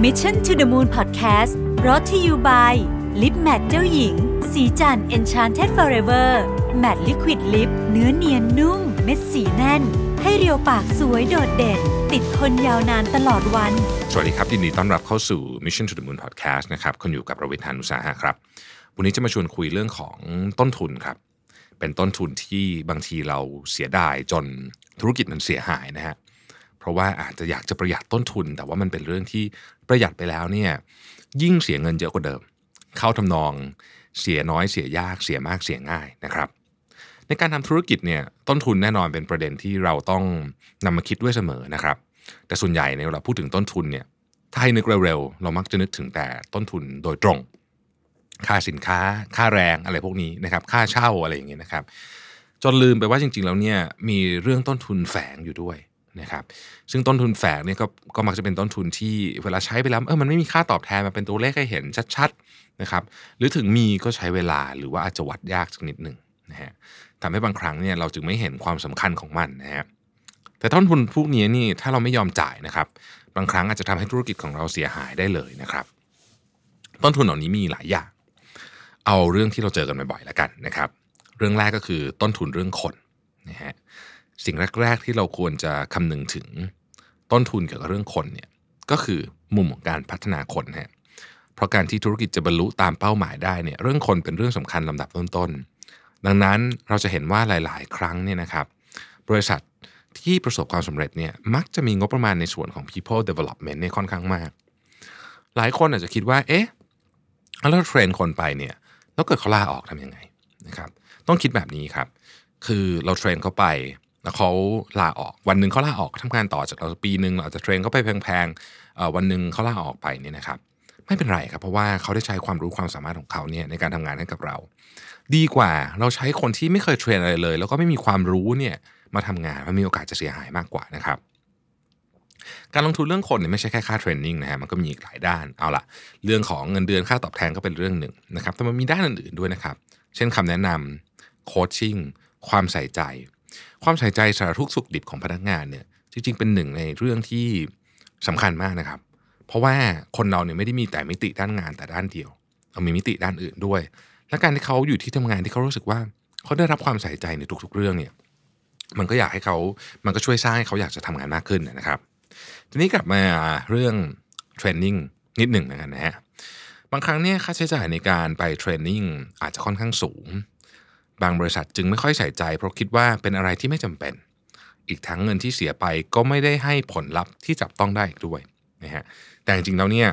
Mission to the Moon Podcast รอ t ธออยู่ by ลิปแมทเจ้าหญิง สีจัน Enchanted Forever Matte Liquid Lip เนื้อเนียนนุ่ม เม็ดสีแน่น ให้เรียวปากสวยโดดเด่น ติดทนยาวนานตลอดวัน สวัสดีครับยินดีต้อนรับเข้าสู่ Mission to the Moon Podcast นะครับคุณอยู่กับประวิทยานุสาหะครับ วันนี้จะมาชวนคุยเรื่องของต้นทุนครับ เป็นต้นทุนที่บางทีเราเสียดายจนธุรกิจมันเสียหายนะฮะ เพราะว่าอาจจะอยากจะประหยัดต้นทุน แต่ว่ามันเป็นเรื่องที่ประหยัดไปแล้วเนี่ยยิ่งเสียเงินเยอะกว่าเดิม เข้าทำนองเสียน้อยเสียยากเสียมากเสียง่ายนะครับ ในการทำธุรกิจเนี่ยต้นทุนแน่นอนเป็นประเด็นที่เราต้องนำมาคิดด้วยเสมอนะครับ แต่ส่วนใหญ่เนี่ยเราพูดถึงต้นทุนเนี่ยถ้าให้นึกเร็วๆเรามักจะนึกถึงแต่ต้นทุนโดยตรง ค่าสินค้า ค่าแรงอะไรพวกนี้นะครับ ค่าเช่าอะไรอย่างเงี้ยนะครับ จนลืมไปว่าจริง ๆ แล้วเนี่ยมีเรื่องต้นทุนแฝงอยู่ด้วย นะครับซึ่งต้นทุนแฝงเนี่ยก็ก็มักจะเป็นต้นทุนที่เวลาใช้ไปแล้วเออมันไม่มีค่าตอบแทนมาเป็นตัวเลขให้เห็นชัดๆนะครับหรือถึงมีก็ใช้เวลาหรือว่าอาจจะวัดยากสักนิดหนึ่งนะฮะทำให้บางครั้งเนี่ยเราจึงไม่เห็นความสำคัญของมันนะฮะแต่ต้นทุนพวกนี้นี่ถ้าเราไม่ยอมจ่ายนะครับ บางครั้งอาจจะทำให้ธุรกิจของเราเสียหายได้เลยนะครับ ต้นทุนเหล่านี้มีหลายอย่าง เอาเรื่องที่เราเจอกันบ่อยๆแล้วกันนะครับ เรื่องแรกก็คือต้นทุนเรื่องคนนะฮะ สิ่งแรก ๆ ที่เราควรจะคำนึงถึงต้นทุนเกี่ยวกับเรื่องคนเนี่ยก็คือมุมของการพัฒนาคนฮะเพราะการที่ธุรกิจจะบรรลุตามเป้าหมายได้เนี่ยเรื่องคนเป็นเรื่องสำคัญลำดับต้นๆ ดังนั้นเราจะเห็นว่าหลายๆ ครั้งเนี่ยนะครับบริษัทที่ประสบความสำเร็จเนี่ยมักจะมีงบประมาณในส่วนของ people development เนี่ยค่อนข้างมาก หลายคนอาจจะคิดว่าเอ๊ะแล้วเราเทรนคนไปเนี่ยแล้วเกิดเขาลาออกทำยังไงนะครับต้องคิดแบบนี้ครับ คือเราเทรนเขาไป แล้วเขาลาออกวันหนึ่งเขาลาออกทำงานต่อจากเราปีหนึ่งเราอาจจะเทรนเขาไปแพงๆวันหนึ่งเขาลาออกไปเนี่ยนะครับ ไม่เป็นไรครับเพราะว่าเขาได้ใช้ความรู้ความสามารถของเขาเนี่ยในการทำงานให้กับเรา ดีกว่าเราใช้คนที่ไม่เคยเทรนอะไรเลย แล้วก็ไม่มีความรู้เนี่ยมาทำงานมันมีโอกาสจะเสียหายมากกว่านะครับการลงทุนเรื่องคนเนี่ยไม่ใช่แค่ค่าเทรนนิ่งนะฮะมันก็มีอีกหลายด้านเอาล่ะ เรื่องของเงินเดือนค่าตอบแทนก็เป็นเรื่องหนึ่งนะครับแต่มันมีด้านอื่นๆด้วยนะครับ เช่นคำแนะนำโคชชิ่งความใส่ใจ ความใส่ใจสารทุกสุขดิบของพนักงานเนี่ยจริง ๆ เป็นหนึ่งในเรื่องที่สำคัญมากนะครับ เพราะว่าคนเราเนี่ยไม่ได้มีแต่มิติด้านงานแต่ด้านเดียวเรามีมิติด้านอื่นด้วย และการที่เขาอยู่ที่ทำงานที่เขารู้สึกว่าเขาได้รับความใส่ใจในทุก ๆ เรื่องเนี่ยมันก็อยากให้เขามันก็ช่วยสร้างให้เขาอยากจะทำงานมากขึ้นนะครับ ทีนี้กลับมาเรื่องเทรนนิ่งนิดหนึ่งนะฮะบางครั้งเนี่ยค่าใช้จ่ายในการไปเทรนนิ่งอาจจะค่อนข้างสูง บางบริษัทจึงไม่ค่อยใส่ใจ เพราะคิดว่าเป็นอะไรที่ไม่จำเป็น อีกทั้งเงินที่เสียไปก็ไม่ได้ให้ผลลัพธ์ที่จับต้องได้อีกด้วยนะฮะแต่จริงๆแล้วเนี่ย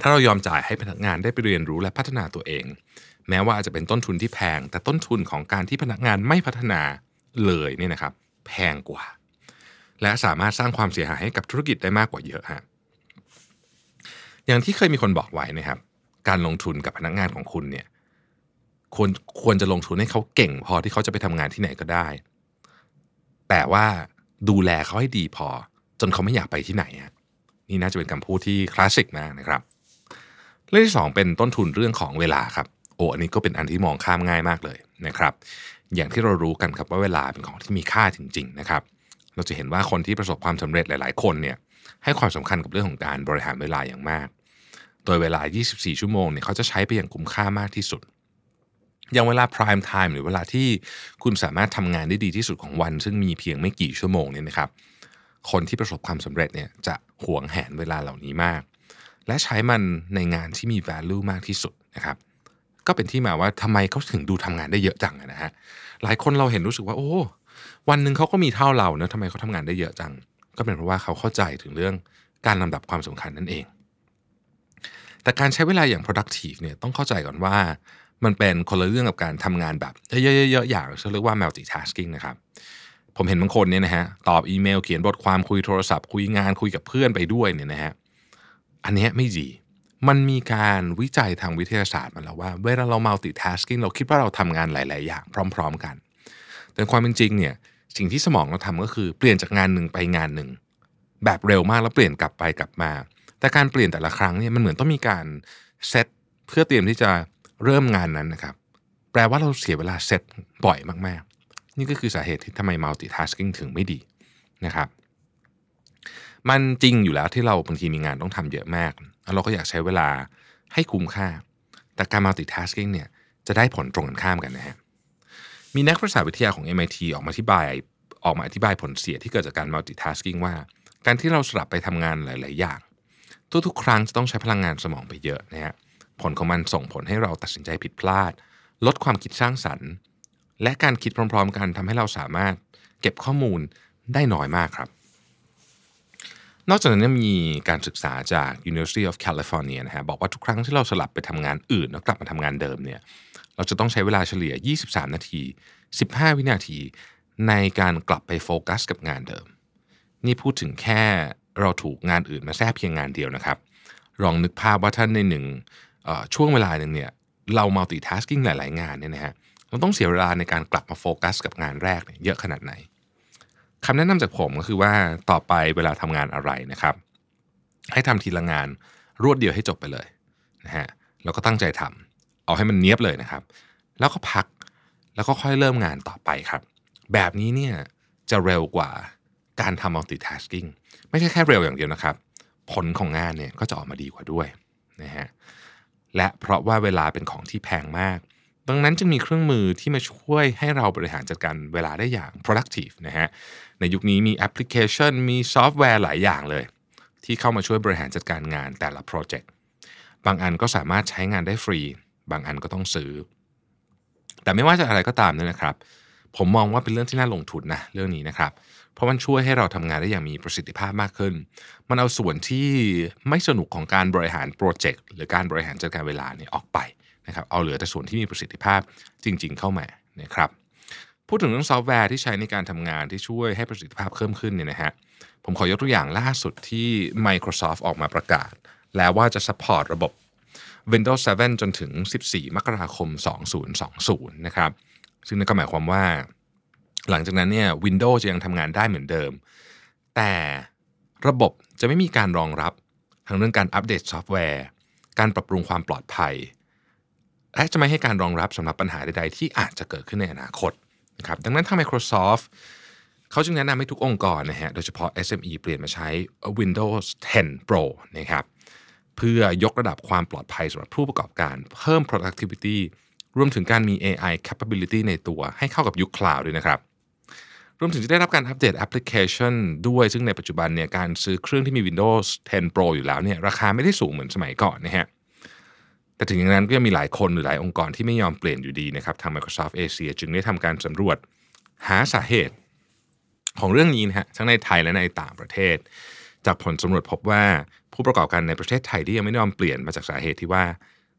ถ้าเรายอมจ่ายให้พนักงานได้ไปเรียนรู้และพัฒนาตัวเอง แม้ว่าอาจจะเป็นต้นทุนที่แพง แต่ต้นทุนของการที่พนักงานไม่พัฒนาเลยเนี่ยนะครับ แพงกว่า และสามารถสร้างความเสียหายให้กับธุรกิจได้มากกว่าเยอะฮะอย่างที่เคยมีคนบอกไว้นะครับ การลงทุนกับพนักงานของคุณเนี่ย ควรควรจะลงทุนให้เขาเก่ง พอที่เขาจะไปทำงานที่ไหนก็ได้ แต่ว่าดูแลเขาให้ดีพอ จนเขาไม่อยากไปที่ไหนฮะนี่น่าจะเป็นคำพูดที่คลาสสิกมากนะครับเรื่องที่สองเป็นต้นทุนเรื่องของเวลาครับโอ้อันนี้ก็เป็นอันที่มองข้ามง่ายมากเลยนะครับ อย่างที่เรารู้กันครับว่าเวลาเป็นของที่มีค่าจริง ๆ นะครับ เราจะเห็นว่าคนที่ประสบความสำเร็จหลาย ๆ คนเนี่ยให้ความสำคัญกับเรื่องของการบริหารเวลาอย่างมาก โดยเวลา 24 ชั่วโมงเนี่ยเขาจะใช้ไปอย่างคุ้มค่ามากที่สุด อย่างเวลา prime time หรือเวลาที่คุณสามารถทำงานได้ดีที่สุดของวัน ซึ่งมีเพียงไม่กี่ชั่วโมงเนี่ยนะครับ คนที่ประสบความสำเร็จเนี่ยจะหวงแหนเวลาเหล่านี้มาก และใช้มันในงานที่มี value มากที่สุดนะครับ ก็เป็นที่มาว่าทำไมเขาถึงดูทำงานได้เยอะจังนะฮะ หลายคนเราเห็นรู้สึกว่า โอ้วันหนึ่งเขาก็มีเท่าเราเนะทำไมเขาทำงานได้เยอะจัง ก็เป็นเพราะว่าเขาเข้าใจถึงเรื่องการลำดับความสำคัญนั่นเองแต่การใช้เวลาอย่าง productive เนี่ยต้องเข้าใจก่อนว่า มันเป็นคนละเรื่องกับการทำงานแบบเยอะๆๆอย่างเรียกว่า multitasking นะครับผมเห็นบางคนเนี่ยนะฮะตอบอีเมลเขียนบทความคุยโทรศัพท์คุยงานคุยกับเพื่อนไปด้วยเนี่ยนะฮะอันนี้ไม่ดี มันมีการวิจัยทางวิทยาศาสตร์มาแล้วว่า เวลาเรา multitasking เราคิดว่าเราทำงานหลาย ๆ อย่างพร้อม ๆ กัน แต่ความเป็นจริงเนี่ยสิ่งที่สมองเราทำก็คือเปลี่ยนจากงานหนึ่งไปงานหนึ่ง แบบเร็วมากแล้วเปลี่ยนกลับไปกลับมา แต่การเปลี่ยนแต่ละครั้งเนี่ยมันเหมือนต้องมีการเซตเพื่อเตรียมที่จะ เริ่มงานนั้นนะครับ แปลว่าเราเสียเวลาเซตบ่อยมากๆ นี่ก็คือสาเหตุที่ทำไม multitasking ถึงไม่ดีนะครับ มันจริงอยู่แล้วที่เราบางทีมีงานต้องทำเยอะมากแล้วเราก็อยากใช้เวลาให้คุ้มค่า แต่การ multitasking เนี่ยจะได้ผลตรงกันข้ามกันนะฮะมีนักประสาวิทยาของ MIT ออกมาอธิบายออกมาอธิบายผลเสียที่เกิดจากการ multitasking ว่า การที่เราสลับไปทำงานหลาย ๆ อย่าง ทุก ๆ ครั้งจะต้องใช้พลังงานสมองไปเยอะนะฮะ ผลของมันส่งผลให้เราตัดสินใจผิดพลาด ลดความคิดสร้างสรรค์ และการคิดพร้อม ๆ กันทำให้เราสามารถเก็บข้อมูลได้น้อยมากครับ นอกจากนั้นมีการศึกษาจาก University of California นะฮะบอกว่าทุกครั้งที่เราสลับไปทำงานอื่นแล้วกลับมาทำงานเดิมเนี่ยเราจะต้องใช้เวลาเฉลี่ย 23 นาที 15 วินาทีในการกลับไปโฟกัสกับงานเดิม นี่พูดถึงแค่เราถูกงานอื่นมาแทรกเพียงงานเดียวนะครับ ลองนึกภาพว่าท่านในหนึ่ง ช่วงเวลาหนึ่งเนี่ยเรา multitasking หลาย ๆ งานเนี่ยนะฮะเราต้องเสียเวลาในการกลับมาโฟกัสกับงานแรกเนี่ยเยอะขนาดไหนคำแนะนำจากผมก็คือว่าต่อไปเวลาทำงานอะไรนะครับ ให้ทำทีละงานรวดเดียวให้จบไปเลยนะฮะแล้วก็ตั้งใจทำเอาให้มันเนี้ยบเลยนะครับ แล้วก็พักแล้วก็ค่อยเริ่มงานต่อไปครับ แบบนี้เนี่ยจะเร็วกว่าการทำ multitasking ไม่ใช่แค่เร็วอย่างเดียวนะครับ ผลของงานเนี่ยก็จะออกมาดีกว่าด้วยนะฮะ และเพราะว่าเวลาเป็นของที่แพงมาก ดังนั้นจึงมีเครื่องมือที่มาช่วยให้เราบริหารจัดการเวลาได้อย่าง productive นะฮะ ในยุคนี้มีแอปพลิเคชัน มีซอฟต์แวร์หลายอย่างเลย ที่เข้ามาช่วยบริหารจัดการงานแต่ละโปรเจกต์ บางอันก็สามารถใช้งานได้ฟรี บางอันก็ต้องซื้อ แต่ไม่ว่าจะอะไรก็ตามเนี่ยนะครับ ผมมองว่าเป็นเรื่องที่น่าลงทุนนะเรื่องนี้นะครับเพราะมันช่วยให้เราทำงานได้อย่างมีประสิทธิภาพมากขึ้น มันเอาส่วนที่ไม่สนุกของการบริหารโปรเจกต์หรือการบริหารจัดการเวลาเนี่ยออกไปนะครับ เอาเหลือแต่ส่วนที่มีประสิทธิภาพจริง ๆ เข้ามานะครับ พูดถึงเรื่องซอฟต์แวร์ที่ใช้ในการทำงานที่ช่วยให้ประสิทธิภาพเพิ่มขึ้นเนี่ยนะฮะ ผมขอยกตัวอย่างล่าสุดที่ Microsoft ออกมาประกาศ แล้วว่าจะ support ระบบ Windows 7 จนถึง 14 มกราคม 2020 นะครับ ซึ่งนั่นก็หมายความว่า หลังจากนั้นเนี่ย Windows จะยังทำงานได้เหมือนเดิม แต่ระบบจะไม่มีการรองรับทั้งเรื่องการอัปเดตซอฟต์แวร์ การปรับปรุงความปลอดภัย และจะไม่ให้การรองรับสำหรับปัญหาใดๆ ที่อาจจะเกิดขึ้นในอนาคตนะครับดังนั้นทาง Microsoft เขาจึงแนะนำให้ทุกองค์กรนะฮะโดยเฉพาะ SME เปลี่ยนมาใช้ Windows 10 Pro นะครับเพื่อยกระดับความปลอดภัยสำหรับผู้ประกอบการ เพิ่ม productivity รวมถึงการมี AI capability ในตัวให้เข้ากับยุคคลาวด์ด้วยนะครับ รวมถึงจะได้รับการอัปเดตแอปพลิเคชันด้วย ซึ่งในปัจจุบันเนี่ยการซื้อเครื่องที่มี Windows 10 Pro อยู่แล้วเนี่ยราคาไม่ได้สูงเหมือนสมัยก่อนนะฮะแต่ถึงอย่างนั้นก็ยังมีหลายคนหรือหลายองค์กรที่ไม่ยอมเปลี่ยนอยู่ดีนะครับทาง Microsoft Asia จึงได้ทำการสำรวจหาสาเหตุ ของเรื่องนี้นะฮะทั้งในไทยและในต่างประเทศ จากผลสำรวจพบว่าผู้ประกอบการในประเทศไทยที่ยังไม่ยอมเปลี่ยนมาจากสาเหตุที่ว่า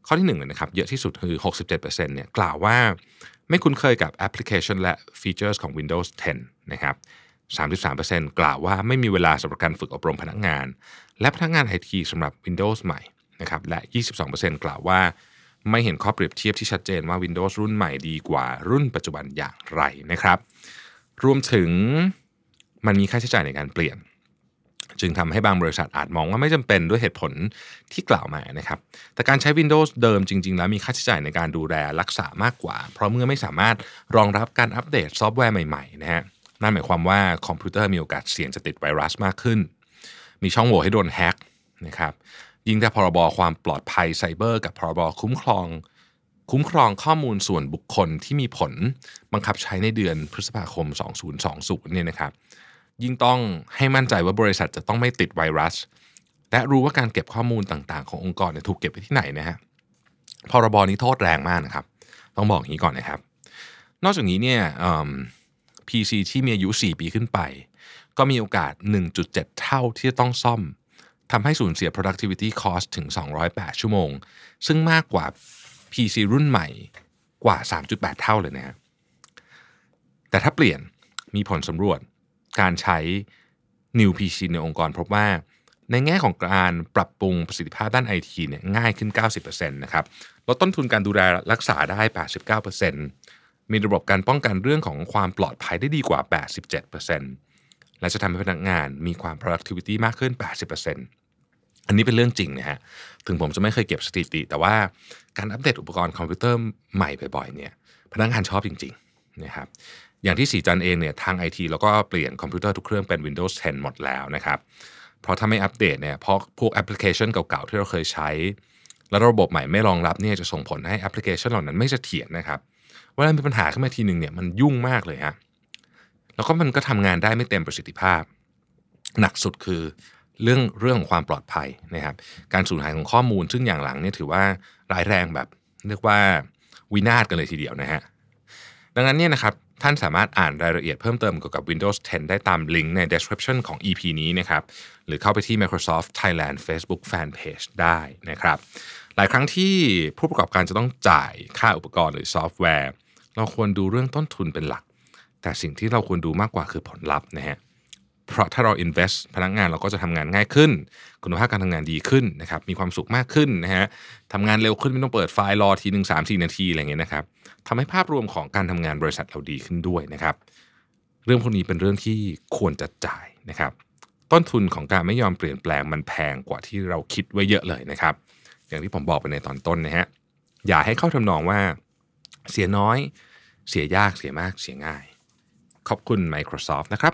ข้อที่หนึ่งนะครับเยอะที่สุดคือ 67%เนี่ยกล่าวว่า ไม่คุ้นเคยกับแอปพลิเคชันและฟีเจอร์ของ Windows 10 นะครับ 33%กล่าวว่าไม่มีเวลาสำหรับการฝึกอบรมพนักงาน และพนักงานไอทีสำหรับ Windows ใหม่นะครับและ 22%กล่าวว่า ไม่เห็นข้อเปรียบเทียบที่ชัดเจนว่า Windows รุ่นใหม่ดีกว่ารุ่นปัจจุบันอย่างไรนะครับ รวมถึงมันมีค่าใช้จ่ายในการเปลี่ยน จึงทำให้บางบริษัทอาจมองว่าไม่จำเป็นด้วยเหตุผลที่กล่าวมานะครับ แต่การใช้ Windows เดิมจริง ๆ แล้วมีค่าใช้จ่ายในการดูแลรักษามากกว่า เพราะเมื่อไม่สามารถรองรับการอัปเดตซอฟต์แวร์ใหม่ๆนะฮะ นั่นหมายความว่าคอมพิวเตอร์มีโอกาสเสี่ยงจะติดไวรัสมากขึ้น มีช่องโหว่ให้โดนแฮ็กนะครับ ยิ่งถ้าพรบความปลอดภัยไซเบอร์กับพรบคุ้มครอง คุ้มครองข้อมูลส่วนบุคคลที่มีผลบังคับใช้ในเดือนพฤษภาคม 2020 เนี่ยนะครับ ยิ่งต้องให้มั่นใจว่าบริษัทจะต้องไม่ติดไวรัส และรู้ว่าการเก็บข้อมูลต่างๆ ขององค์กรเนี่ยถูกเก็บไว้ที่ไหนนะฮะพรบนี้โทษแรงมากนะครับ ต้องบอกอย่างนี้ก่อนนะครับ นอกจากนี้เนี่ย PC ที่มีอายุ 4 ปีขึ้นไป ก็มีโอกาส 1.7 เท่าที่จะต้องซ่อมทำให้สูญเสีย productivity cost ถึง 208 ชั่วโมง ซึ่งมากกว่า PC รุ่นใหม่กว่า 3.8 เท่าเลยนะฮะแต่ถ้าเปลี่ยนมีผลสำรวจ การใช้ New PC ในองค์กรพบว่า ในแง่ของการปรับปรุงประสิทธิภาพด้านไอทีเนี่ยง่ายขึ้น 90%นะครับลดต้นทุนการดูแลรักษาได้ 89%มีระบบการป้องกันเรื่องของความปลอดภัยได้ดีกว่า 87%และจะทำให้พนักงานมีความ productivity มากขึ้น 80%อันนี้เป็นเรื่องจริงนะฮะ ถึงผมจะไม่เคยเก็บสถิติ แต่ว่าการอัปเดตอุปกรณ์คอมพิวเตอร์ใหม่บ่อยๆเนี่ย พนักงานชอบจริงๆนะครับ อย่างที่ศรีจันทร์เองเนี่ยทางไอทีแล้วก็เปลี่ยนคอมพิวเตอร์ทุกเครื่องเป็น Windows 10 หมดแล้วนะครับเพราะถ้าไม่อัปเดตเนี่ยเพราะพวกแอปพลิเคชันเก่าๆที่เราเคยใช้ แล้วระบบใหม่ไม่รองรับเนี่ยจะส่งผลให้แอปพลิเคชันเหล่านั้นไม่เสถียรนะครับเวลามีปัญหาขึ้นมาทีหนึ่งเนี่ยมันยุ่งมากเลยฮะแล้วก็มันก็ทำงานได้ไม่เต็มประสิทธิภาพ หนักสุดคือเรื่องเรื่องของความปลอดภัยนะครับ การสูญหายของข้อมูล ซึ่งอย่างหลังเนี่ยถือว่าร้ายแรงแบบ เรียกว่าวินาศกันเลยทีเดียวนะฮะดังนั้นเนี่ยนะครับ ท่านสามารถอ่านรายละเอียดเพิ่มเติมเกี่ยวกับ Windows 10 ได้ตามลิงก์ใน description ของ EP นี้นะครับ หรือเข้าไปที่ Microsoft Thailand Facebook Fanpage ได้นะครับ หลายครั้งที่ผู้ประกอบการจะต้องจ่ายค่าอุปกรณ์หรือซอฟต์แวร์ เราควรดูเรื่องต้นทุนเป็นหลัก แต่สิ่งที่เราควรดูมากกว่าคือผลลัพธ์นะฮะ ราะถ้าเรา invest พนักงานเราก็จะทำงานง่ายขึ้น คุณภาพการทำงานดีขึ้นนะครับมีความสุขมากขึ้นนะฮะทำงานเร็วขึ้นไม่ต้องเปิดไฟล์รอทีหนึ่งสามสี่นาทีอะไรเงี้ยนะครับทำให้ภาพรวมของการทำงานบริษัทเราดีขึ้นด้วยนะครับ เรื่องพวกนี้เป็นเรื่องที่ควรจะจ่ายนะครับ ต้นทุนของการไม่ยอมเปลี่ยนแปลงมันแพงกว่าที่เราคิดไว้เยอะเลยนะครับ อย่างที่ผมบอกไปในตอนต้นนะฮะอย่าให้เข้าทำนองว่าเสียน้อย เสียยากเสียมากเสียง่าย ขอบคุณ Microsoft นะครับ